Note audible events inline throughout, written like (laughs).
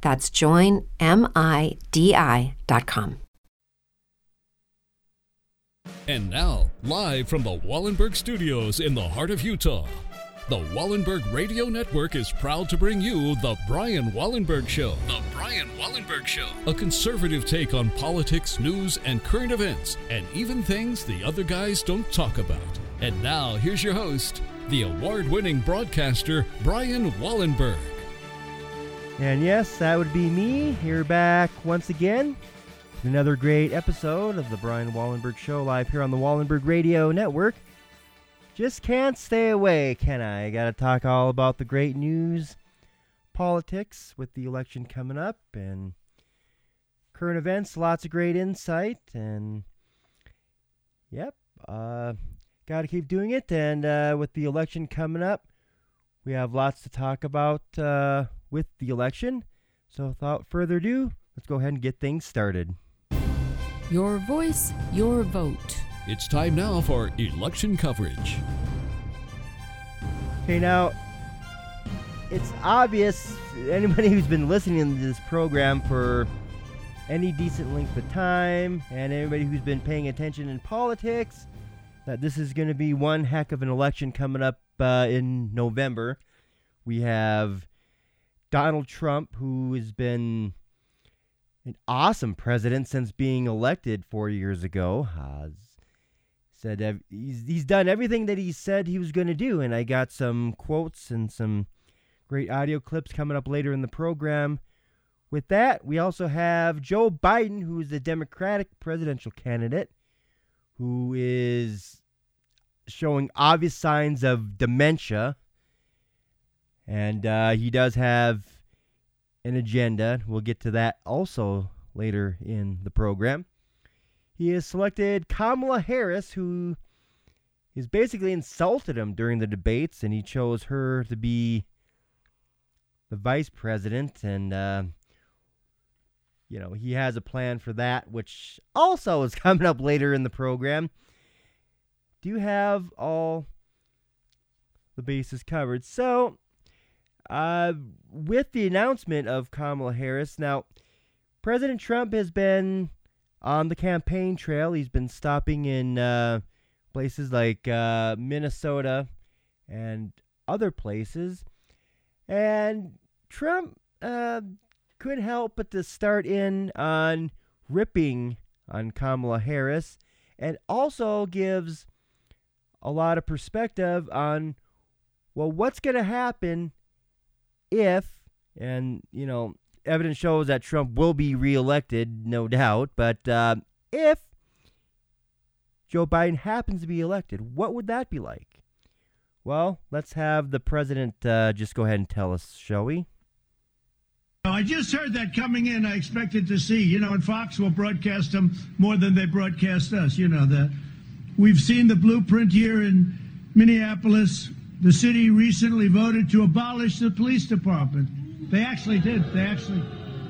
That's joinmidi.com. And now, live from the Wallenberg Studios in the heart of Utah, the Wallenberg Radio Network is proud to bring you The Brian Wallenberg Show. The Brian Wallenberg Show. A conservative take on politics, news, and current events, and even things the other guys don't talk about. And now, here's your host, the award winning broadcaster, Brian Wallenberg. And yes, that would be me here back once again. Another great episode of the Brian Wallenberg Show live here on the Wallenberg Radio Network. Just can't stay away, can I? I gotta talk all about the great news, politics with the election coming up, and current events. Lots of great insight, and yep, uh, gotta keep doing it. And uh, with the election coming up, we have lots to talk about uh, with the election. So, without further ado, let's go ahead and get things started. Your voice, your vote. It's time now for election coverage. Okay, now it's obvious anybody who's been listening to this program for any decent length of time and anybody who's been paying attention in politics that this is going to be one heck of an election coming up uh, in November. We have Donald Trump, who has been an awesome president since being elected four years ago. has said he's, he's done everything that he said he was going to do, and I got some quotes and some great audio clips coming up later in the program. With that, we also have Joe Biden, who is the Democratic presidential candidate, who is showing obvious signs of dementia. And uh, he does have an agenda. We'll get to that also later in the program. He has selected Kamala Harris, who has basically insulted him during the debates, and he chose her to be the vice president. And, uh, you know, he has a plan for that, which also is (laughs) coming up later in the program. Do you have all the bases covered? So, uh, with the announcement of Kamala Harris, now, President Trump has been on the campaign trail. He's been stopping in uh, places like uh, Minnesota and other places. And Trump uh, couldn't help but to start in on ripping on Kamala Harris and also gives a lot of perspective on, well, what's going to happen if, and, you know, evidence shows that Trump will be reelected, no doubt. But uh, if Joe Biden happens to be elected, what would that be like? Well, let's have the president uh, just go ahead and tell us, shall we? I just heard that coming in. I expected to see, you know, and Fox will broadcast them more than they broadcast us. You know that. We've seen the blueprint here in Minneapolis. The city recently voted to abolish the police department. They actually did. They actually,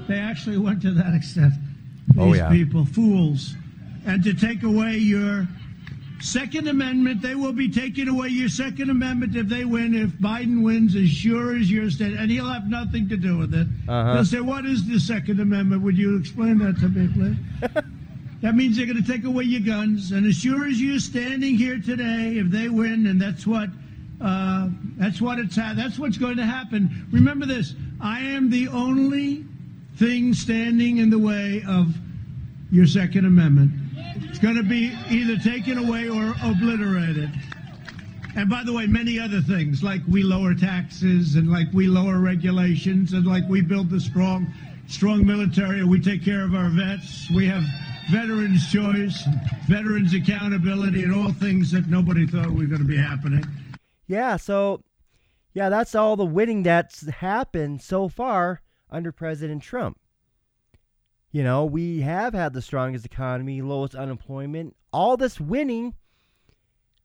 they actually went to that extent. These Oh, yeah. people, fools, and to take away your Second Amendment, they will be taking away your Second Amendment if they win. If Biden wins, as sure as you're standing, and he'll have nothing to do with it. Uh-huh. They'll say, "What is the Second Amendment?" Would you explain that to me, please? (laughs) That means they're going to take away your guns, and as sure as you're standing here today, if they win, and that's what uh, that's what it's ha- that's what's going to happen. Remember this: I am the only thing standing in the way of your Second Amendment. It's going to be either taken away or obliterated. And by the way, many other things, like we lower taxes and like we lower regulations and like we build the strong, strong military we take care of our vets. We have veterans' choice, veterans' accountability, and all things that nobody thought were going to be happening. Yeah, so yeah, that's all the winning that's happened so far under President Trump. You know, we have had the strongest economy, lowest unemployment, all this winning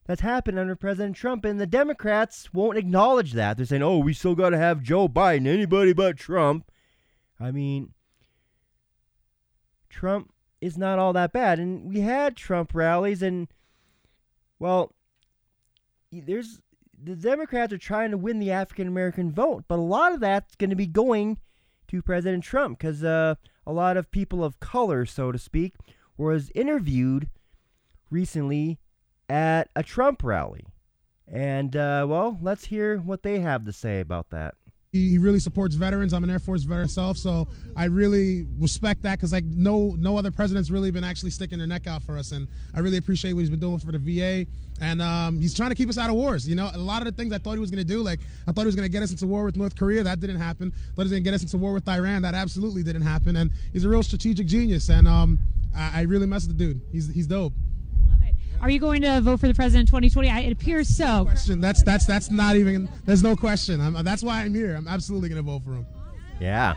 that's happened under President Trump, and the Democrats won't acknowledge that. They're saying, oh, we still got to have Joe Biden, anybody but Trump. I mean, Trump is not all that bad. And we had Trump rallies, and, well, there's the Democrats are trying to win the African American vote, but a lot of that's going to be going to President Trump because uh, a lot of people of color, so to speak, was interviewed recently at a Trump rally. And, uh, well, let's hear what they have to say about that. He really supports veterans. I'm an Air Force veteran myself, so I really respect that because like no no other president's really been actually sticking their neck out for us, and I really appreciate what he's been doing for the VA. And um, he's trying to keep us out of wars. You know, a lot of the things I thought he was going to do, like I thought he was going to get us into war with North Korea, that didn't happen. Thought he was going to get us into war with Iran, that absolutely didn't happen. And he's a real strategic genius, and um, I, I really mess with the dude. He's he's dope. Are you going to vote for the president in 2020? I, it appears so. Question. That's that's that's not even. There's no question. I'm, that's why I'm here. I'm absolutely going to vote for him. Yeah.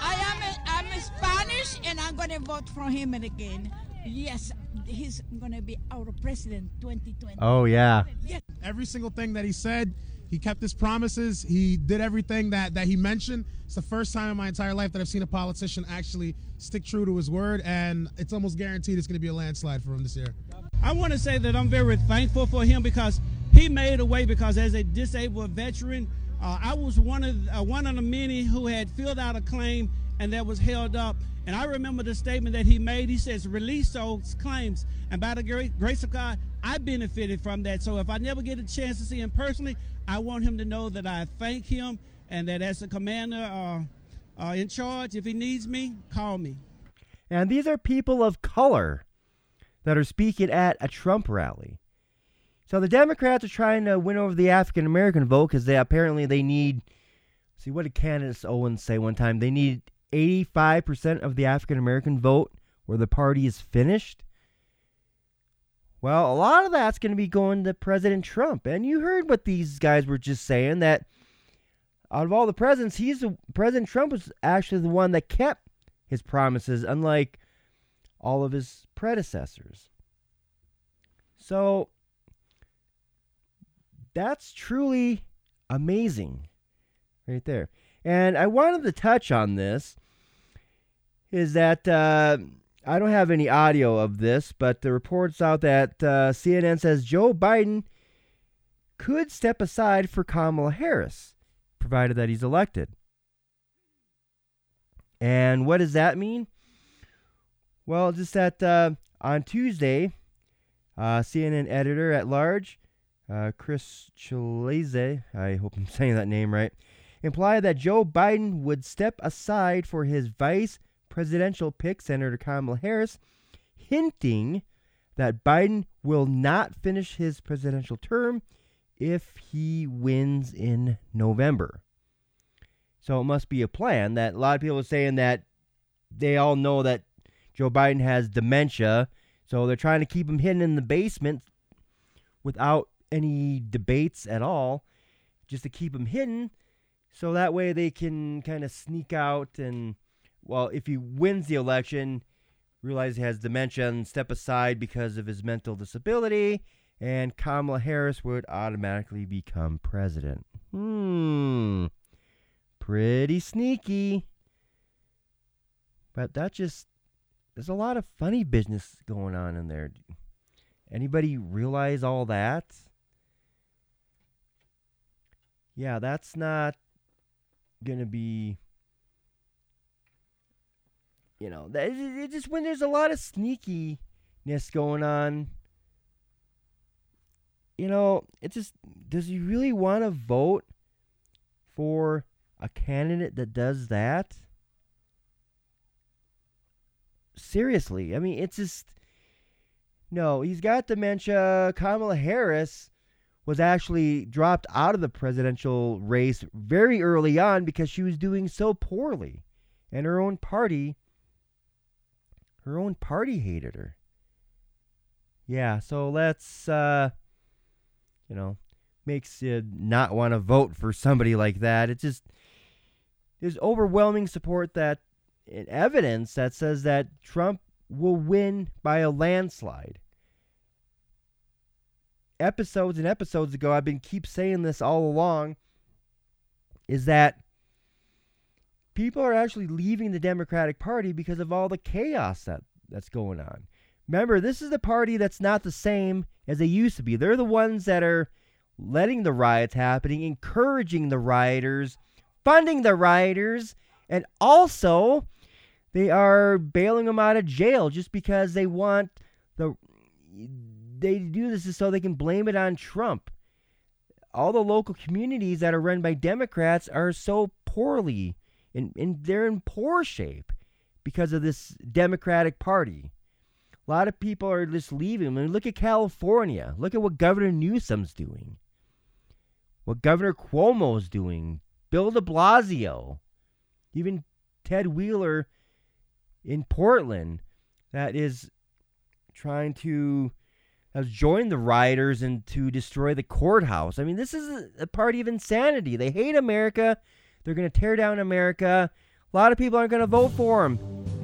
I am a, I'm a Spanish, and I'm going to vote for him again. Yes, he's going to be our president 2020. Oh yeah. Yes. Every single thing that he said, he kept his promises. He did everything that, that he mentioned. It's the first time in my entire life that I've seen a politician actually stick true to his word, and it's almost guaranteed it's going to be a landslide for him this year. I want to say that I'm very thankful for him because he made a way. Because as a disabled veteran, uh, I was one of uh, one of the many who had filled out a claim and that was held up. And I remember the statement that he made. He says, "Release those claims." And by the grace of God, I benefited from that. So if I never get a chance to see him personally, I want him to know that I thank him and that as a commander uh, uh, in charge, if he needs me, call me. And these are people of color that are speaking at a Trump rally. So the Democrats are trying to win over the African American vote because they apparently they need. See what did Candace Owens say one time? They need 85% of the African American vote where the party is finished. Well, a lot of that's going to be going to President Trump. And you heard what these guys were just saying that out of all the presidents, he's the, President Trump was actually the one that kept his promises, unlike all of his predecessors. So that's truly amazing right there. And I wanted to touch on this is that uh, I don't have any audio of this, but the reports out that uh, CNN says Joe Biden could step aside for Kamala Harris, provided that he's elected. And what does that mean? Well, just that uh, on Tuesday, uh, CNN editor at large, uh, Chris Chilese, I hope I'm (laughs) saying that name right, implied that Joe Biden would step aside for his vice presidential pick, Senator Kamala Harris, hinting that Biden will not finish his presidential term if he wins in November. So it must be a plan that a lot of people are saying that they all know that Joe Biden has dementia, so they're trying to keep him hidden in the basement without any debates at all, just to keep him hidden so that way they can kind of sneak out and well, if he wins the election, realize he has dementia and step aside because of his mental disability, and Kamala Harris would automatically become president. Hmm. Pretty sneaky. But that just there's a lot of funny business going on in there. Anybody realize all that? Yeah, that's not going to be you know, it just when there's a lot of sneakiness going on, you know, it just does he really want to vote for a candidate that does that? seriously. I mean, it's just no. He's got dementia. Kamala Harris was actually dropped out of the presidential race very early on because she was doing so poorly, and her own party, her own party hated her. Yeah, so let's, uh, you know, makes you not want to vote for somebody like that. It's just there's overwhelming support that evidence that says that Trump will win by a landslide. Episodes and episodes ago, I've been keep saying this all along, is that people are actually leaving the Democratic Party because of all the chaos that, that's going on. Remember, this is the party that's not the same as they used to be. They're the ones that are letting the riots happening, encouraging the rioters, funding the rioters, and also they are bailing them out of jail just because they want the they do this so they can blame it on Trump. All the local communities that are run by Democrats are so poorly and, and they're in poor shape because of this Democratic Party. A lot of people are just leaving. I mean, look at California. Look at what Governor Newsom's doing. What Governor Cuomo's doing. Bill de Blasio. Even Ted Wheeler in Portland that is trying to has joined the rioters and to destroy the courthouse. I mean, this is a, party of insanity. They hate America. They're going to tear down America. A lot of people aren't going to vote for them.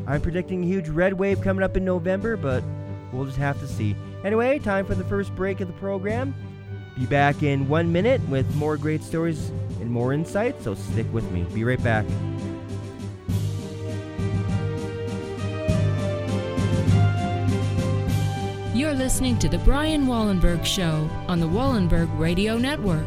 I'm predicting a huge red wave coming up in November, but we'll just have to see. Anyway, time for the first break of the program. Be back in one minute with more great stories and more insight, so stick with me. Be right back. You're listening to The Brian Wallenberg Show on the Wallenberg Radio Network.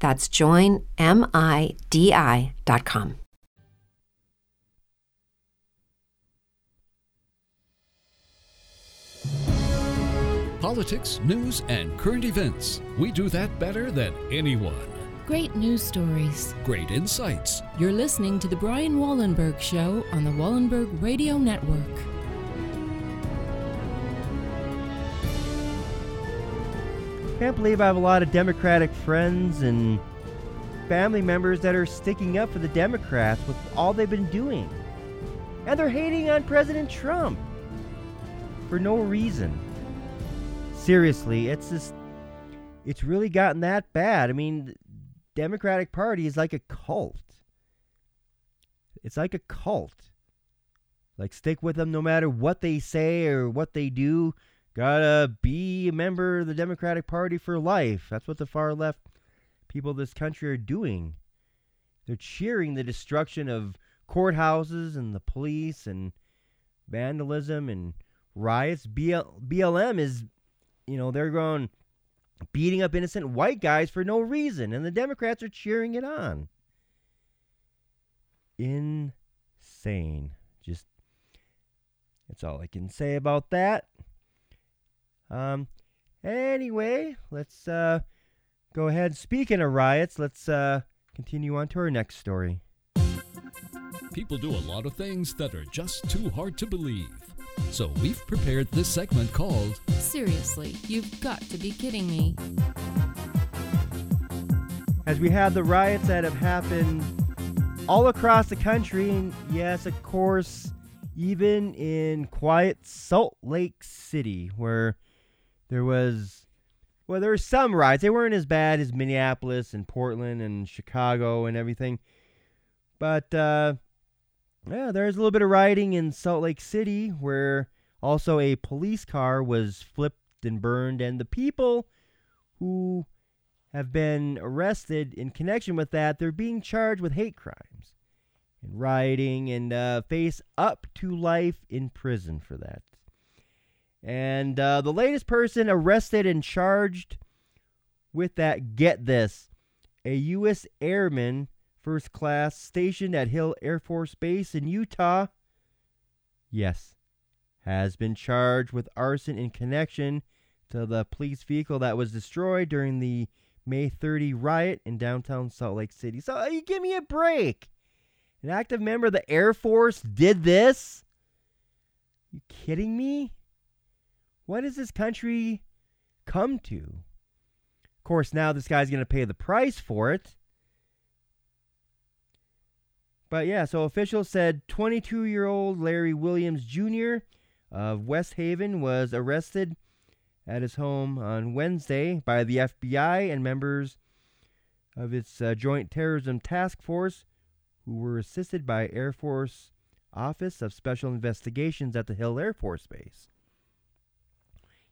That's joinmidi.com. Politics, news, and current events. We do that better than anyone. Great news stories. Great insights. You're listening to The Brian Wallenberg Show on the Wallenberg Radio Network. Can't believe I have a lot of Democratic friends and family members that are sticking up for the Democrats with all they've been doing. And they're hating on President Trump for no reason. Seriously, it's just it's really gotten that bad. I mean, Democratic Party is like a cult. It's like a cult. Like stick with them no matter what they say or what they do. Gotta be a member of the Democratic Party for life. That's what the far left people of this country are doing. They're cheering the destruction of courthouses and the police and vandalism and riots. BL, BLM is, you know, they're going beating up innocent white guys for no reason, and the Democrats are cheering it on. Insane. Just that's all I can say about that. Um anyway, let's uh go ahead. Speaking of riots, let's uh continue on to our next story. People do a lot of things that are just too hard to believe. So we've prepared this segment called Seriously, you've got to be kidding me. As we have the riots that have happened all across the country, and yes, of course, even in quiet Salt Lake City, where there was, well, there were some riots. They weren't as bad as Minneapolis and Portland and Chicago and everything, but uh, yeah, there's a little bit of rioting in Salt Lake City, where also a police car was flipped and burned, and the people who have been arrested in connection with that, they're being charged with hate crimes and rioting and uh, face up to life in prison for that. And uh, the latest person arrested and charged with that, get this, a U.S. airman, first class, stationed at Hill Air Force Base in Utah. Yes, has been charged with arson in connection to the police vehicle that was destroyed during the May 30 riot in downtown Salt Lake City. So you give me a break. An active member of the Air Force did this? You kidding me? What does this country come to? Of course, now this guy's going to pay the price for it. But yeah, so officials said 22 year old Larry Williams Jr. of West Haven was arrested at his home on Wednesday by the FBI and members of its uh, Joint Terrorism Task Force, who were assisted by Air Force Office of Special Investigations at the Hill Air Force Base.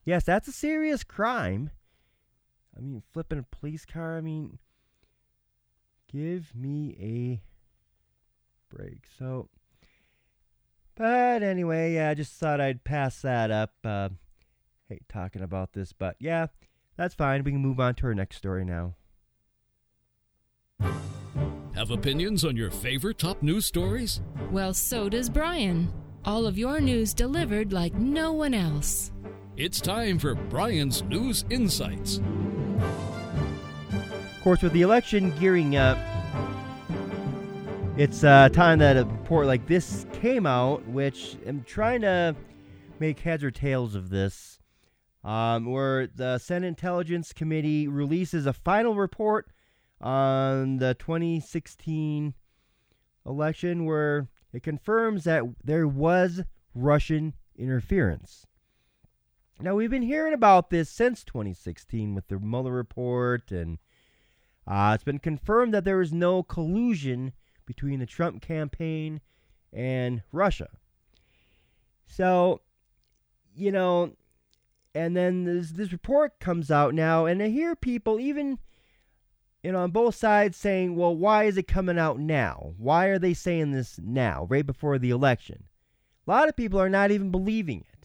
Yes, that's a serious crime. I mean, flipping a police car, I mean, give me a break. So, but anyway, yeah, I just thought I'd pass that up. Uh, hate talking about this, but yeah, that's fine. We can move on to our next story now. Have opinions on your favorite top news stories? Well, so does Brian. All of your news delivered like no one else. It's time for Brian's News Insights. Of course, with the election gearing up, it's uh, time that a report like this came out, which I'm trying to make heads or tails of this, um, where the Senate Intelligence Committee releases a final report on the 2016 election where it confirms that there was Russian interference. Now, we've been hearing about this since 2016 with the Mueller report, and uh, it's been confirmed that there is no collusion between the Trump campaign and Russia. So, you know, and then this, this report comes out now, and I hear people, even you know, on both sides saying, well, why is it coming out now? Why are they saying this now, right before the election? A lot of people are not even believing it.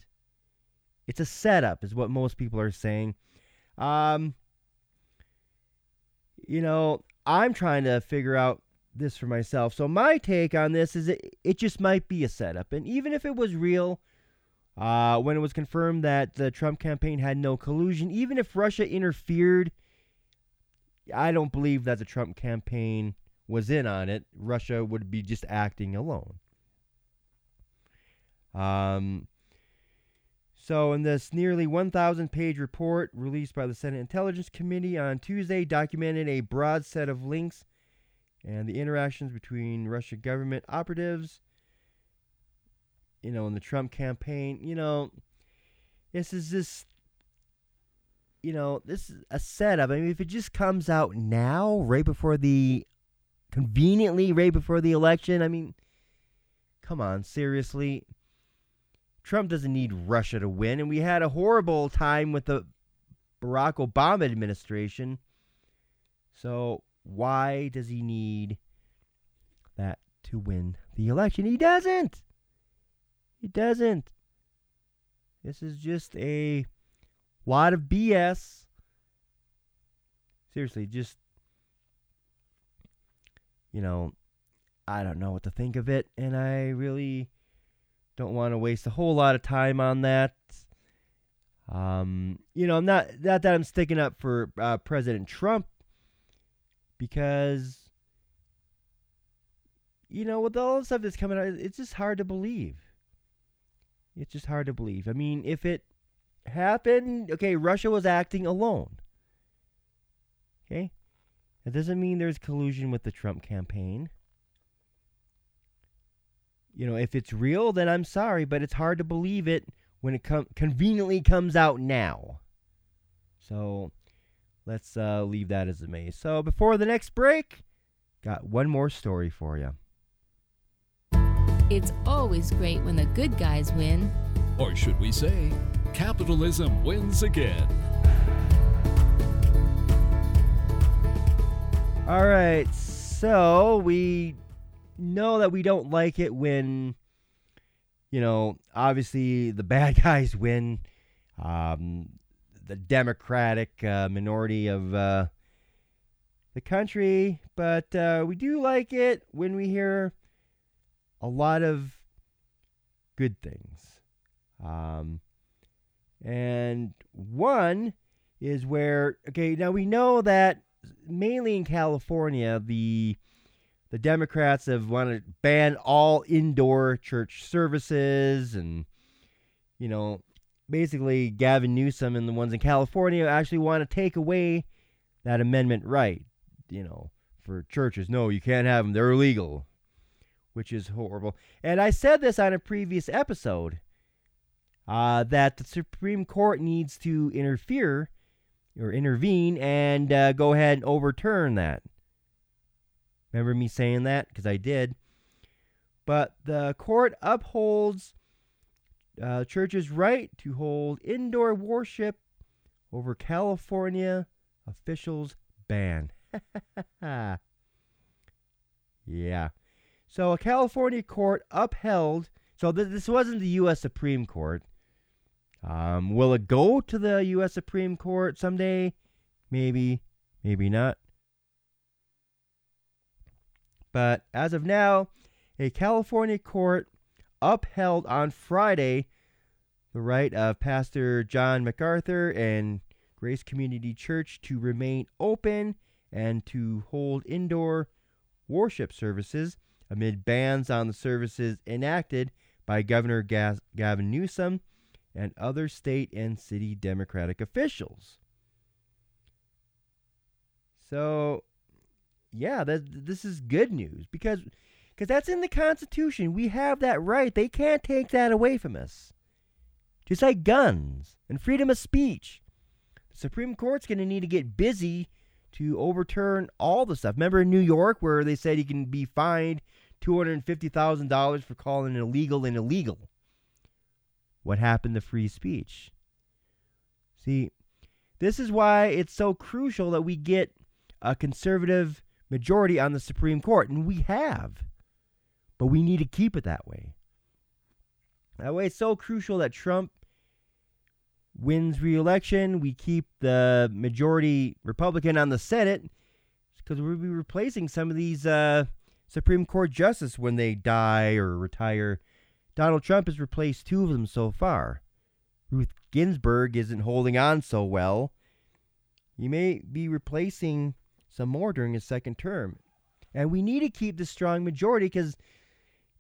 It's a setup, is what most people are saying. Um, you know, I'm trying to figure out this for myself. So my take on this is it, it just might be a setup. And even if it was real, uh, when it was confirmed that the Trump campaign had no collusion, even if Russia interfered, I don't believe that the Trump campaign was in on it. Russia would be just acting alone. Um, so, in this nearly 1,000 page report released by the Senate Intelligence Committee on Tuesday, documented a broad set of links and the interactions between Russian government operatives, you know, in the Trump campaign. You know, this is just, you know, this is a setup. I mean, if it just comes out now, right before the, conveniently, right before the election, I mean, come on, seriously. Trump doesn't need Russia to win, and we had a horrible time with the Barack Obama administration. So why does he need that to win the election? He doesn't. He doesn't. This is just a lot of BS. Seriously, just you know, I don't know what to think of it, and I really don't want to waste a whole lot of time on that. Um, you know, I'm not not that I'm sticking up for uh, President Trump because you know with all the stuff that's coming out, it's just hard to believe. It's just hard to believe. I mean, if it happened, okay, Russia was acting alone. Okay, that doesn't mean there's collusion with the Trump campaign. You know, if it's real, then I'm sorry, but it's hard to believe it when it com- conveniently comes out now. So let's uh, leave that as a maze. So before the next break, got one more story for you. It's always great when the good guys win. Or should we say, capitalism wins again. All right, so we know that we don't like it when, you know, obviously the (laughs) bad guys win. Um, the Democratic uh, minority of uh, the country, but uh, we do like it when we hear a lot of good things. Um, and one is where, okay, now we know that mainly in California, the the Democrats have wanted to ban all indoor church services and you know basically Gavin Newsom and the ones in California actually want to take away that amendment right you know for churches. No you can't have them they're illegal which is horrible. And I said this on a previous episode uh, that the Supreme Court needs to interfere or intervene and uh, go ahead and overturn that Remember me saying that? Because I did. But the court upholds uh, church's right to hold indoor worship over California officials' ban. (laughs) yeah. So a California court upheld. So th- this wasn't the U.S. Supreme Court. Um, will it go to the U.S. Supreme Court someday? Maybe, maybe not. But as of now, a California court upheld on Friday the right of Pastor John MacArthur and Grace Community Church to remain open and to hold indoor worship services amid bans on the services enacted by Governor Gavin Newsom and other state and city Democratic officials. So yeah, that, this is good news because because that's in the Constitution. We have that right. They can't take that away from us. Just like guns and freedom of speech. The Supreme Court's going to need to get busy to overturn all the stuff. Remember in New York where they said you can be fined $250,000 for calling illegal and illegal? What happened to free speech? See, this is why it's so crucial that we get a conservative majority on the Supreme Court, and we have. But we need to keep it that way. That way, it's so crucial that Trump wins re-election. We keep the majority Republican on the Senate because we'll be replacing some of these uh, Supreme Court justices when they die or retire. Donald Trump has replaced two of them so far. Ruth Ginsburg isn't holding on so well. You may be replacing some more during his second term. And we need to keep the strong majority because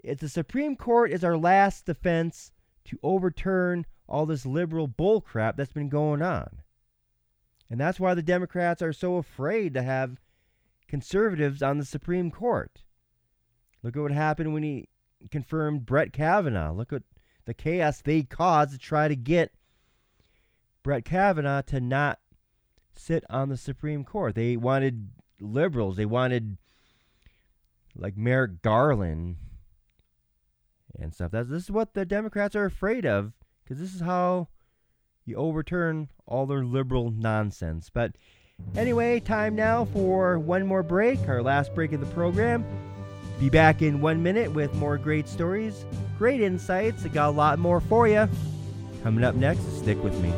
the Supreme Court is our last defense to overturn all this liberal bullcrap that's been going on. And that's why the Democrats are so afraid to have conservatives on the Supreme Court. Look at what happened when he confirmed Brett Kavanaugh. Look at the chaos they caused to try to get Brett Kavanaugh to not sit on the Supreme Court. They wanted liberals. They wanted like Merrick Garland and stuff. That's this is what the Democrats are afraid of because this is how you overturn all their liberal nonsense. But anyway, time now for one more break, our last break of the program. Be back in one minute with more great stories, great insights. I got a lot more for you. Coming up next, stick with me.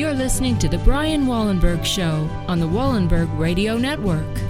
You're listening to The Brian Wallenberg Show on the Wallenberg Radio Network.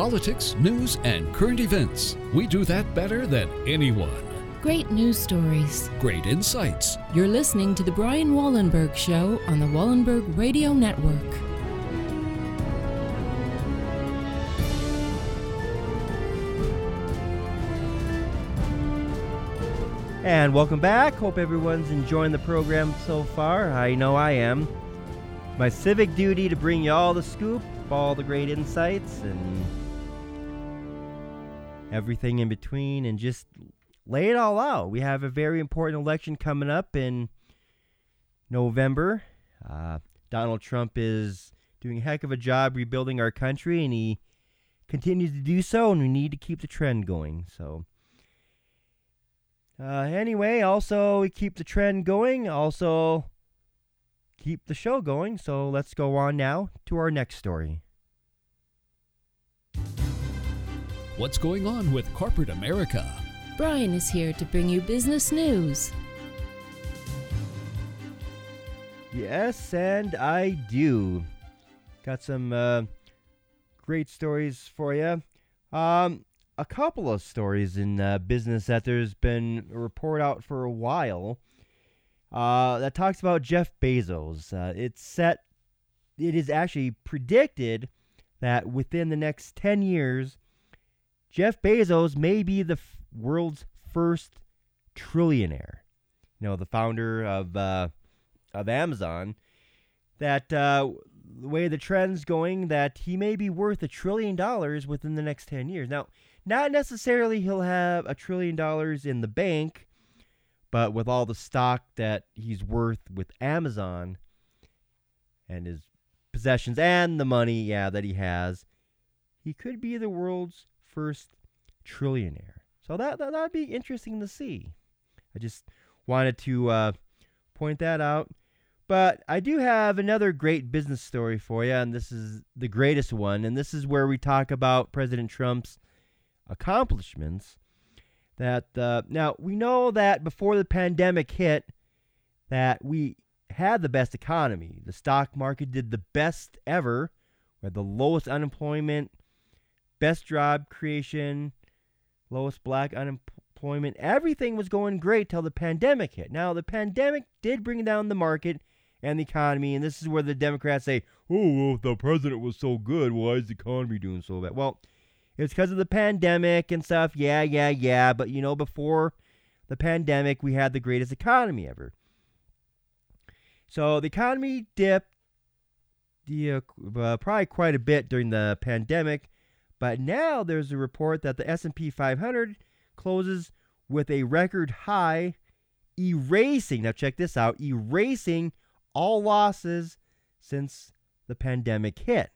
Politics, news, and current events. We do that better than anyone. Great news stories. Great insights. You're listening to The Brian Wallenberg Show on the Wallenberg Radio Network. And welcome back. Hope everyone's enjoying the program so far. I know I am. My civic duty to bring you all the scoop, all the great insights, and everything in between, and just lay it all out. We have a very important election coming up in November. Uh, Donald Trump is doing a heck of a job rebuilding our country, and he continues to do so, and we need to keep the trend going. So, uh, anyway, also we keep the trend going, also keep the show going. So let's go on now to our next story. What's going on with corporate America? Brian is here to bring you business news. Yes, and I do. Got some uh, great stories for you. Um, a couple of stories in uh, business that there's been a report out for a while uh, that talks about Jeff Bezos. Uh, it's set, it is actually predicted that within the next 10 years, Jeff Bezos may be the f- world's first trillionaire. You know, the founder of uh, of Amazon. That uh, the way the trend's going, that he may be worth a trillion dollars within the next ten years. Now, not necessarily he'll have a trillion dollars in the bank, but with all the stock that he's worth with Amazon and his possessions and the money, yeah, that he has, he could be the world's first trillionaire. So that that would be interesting to see. I just wanted to uh, point that out. But I do have another great business story for you, and this is the greatest one. And this is where we talk about President Trump's accomplishments. That uh, now we know that before the pandemic hit, that we had the best economy. The stock market did the best ever, We had the lowest unemployment, best job creation, lowest black unemployment. Everything was going great till the pandemic hit. Now, the pandemic did bring down the market and the economy, and this is where the Democrats say, oh, well, if the president was so good, why is the economy doing so bad? Well, it's because of the pandemic and stuff. Yeah, yeah, yeah. But, you know, before the pandemic, we had the greatest economy ever. So the economy dipped the, uh, probably quite a bit during the pandemic, but now there's a report that the S&P 500 closes with a record high, erasing. Now check this out, erasing all losses since the pandemic hit.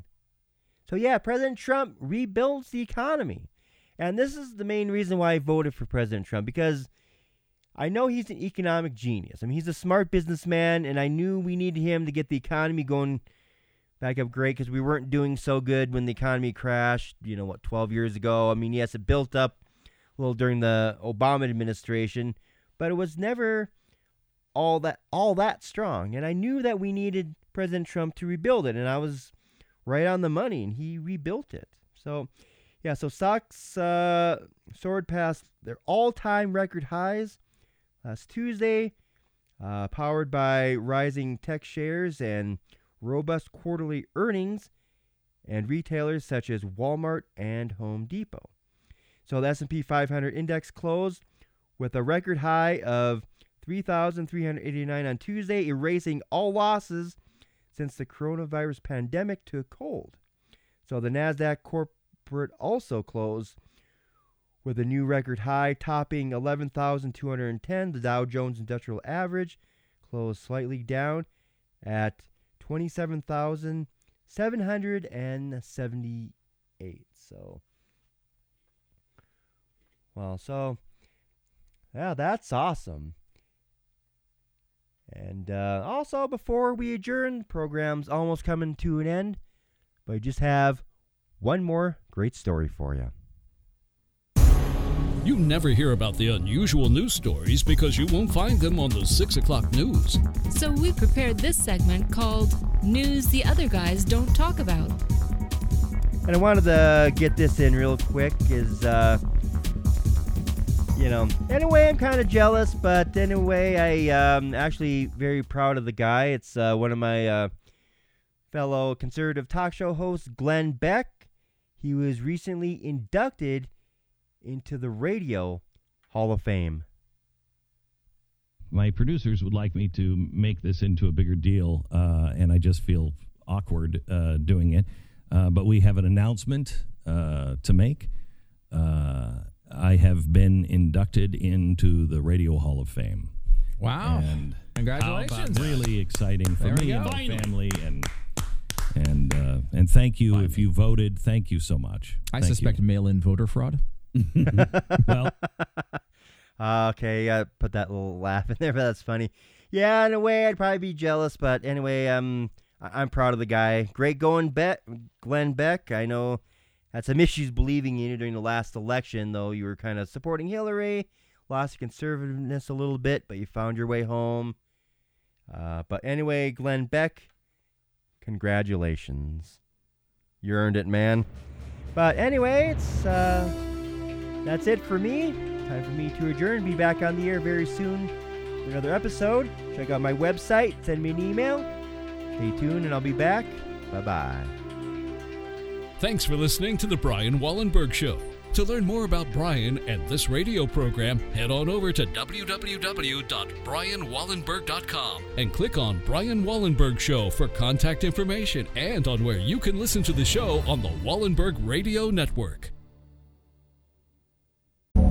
So yeah, President Trump rebuilds the economy. And this is the main reason why I voted for President Trump because I know he's an economic genius. I mean, he's a smart businessman, and I knew we needed him to get the economy going back up great because we weren't doing so good when the economy crashed, you know, what, 12 years ago. I mean, yes, it built up a little during the Obama administration, but it was never all that all that strong. And I knew that we needed President Trump to rebuild it, and I was right on the money, and he rebuilt it. So, yeah, so stocks uh, soared past their all-time record highs last Tuesday, uh, powered by rising tech shares and robust quarterly earnings, and retailers such as Walmart and Home Depot. So the S&P 500 index closed with a record high of 3,389 on Tuesday, erasing all losses since the coronavirus pandemic took hold. So the Nasdaq Composite also closed with a new record high topping 11,210. The Dow Jones Industrial Average closed slightly down at 27,778. So, well, so, yeah, that's awesome. And uh, also, before we adjourn, program's almost coming to an end, but I just have one more great story for you. You never hear about the unusual news stories because you won't find them on the 6 o'clock news. So we prepared this segment called News the Other Guys Don't Talk About. And I wanted to get this in real quick is, uh, you know, anyway, I'm kind of jealous, but anyway, I um, actually very proud of the guy. It's uh, one of my uh, fellow conservative talk show hosts, Glenn Beck. He was recently inducted into the Radio Hall of Fame. My producers would like me to make this into a bigger deal, uh, and I just feel awkward uh, doing it. Uh, but we have an announcement uh, to make. Uh, I have been inducted into the Radio Hall of Fame. Wow! And Congratulations! really exciting for There me and my family, and and uh, and thank you if you voted. Thank you so much. I Thank you. suspect mail-in voter fraud. Well, (laughs) okay, I put that little laugh in there, but that's funny. Yeah, in a way, I'd probably be jealous, but anyway, um, I- I'm proud of the guy. Great going, Bet Glenn Beck. I know had some issues believing in you during the last election, though you were kind of supporting Hillary, lost your conservativeness a little bit, but you found your way home. Uh, but anyway, Glenn Beck, congratulations. You earned it, man. But anyway, it's uh, that's it for me. Time for me to adjourn. Be back on the air very soon for another episode. Check out my website. Send me an email. Stay tuned, and I'll be back. Bye bye. Thanks for listening to The Brian Wallenberg Show. To learn more about Brian and this radio program, head on over to www.brianwallenberg.com and click on Brian Wallenberg Show for contact information and on where you can listen to the show on the Wallenberg Radio Network.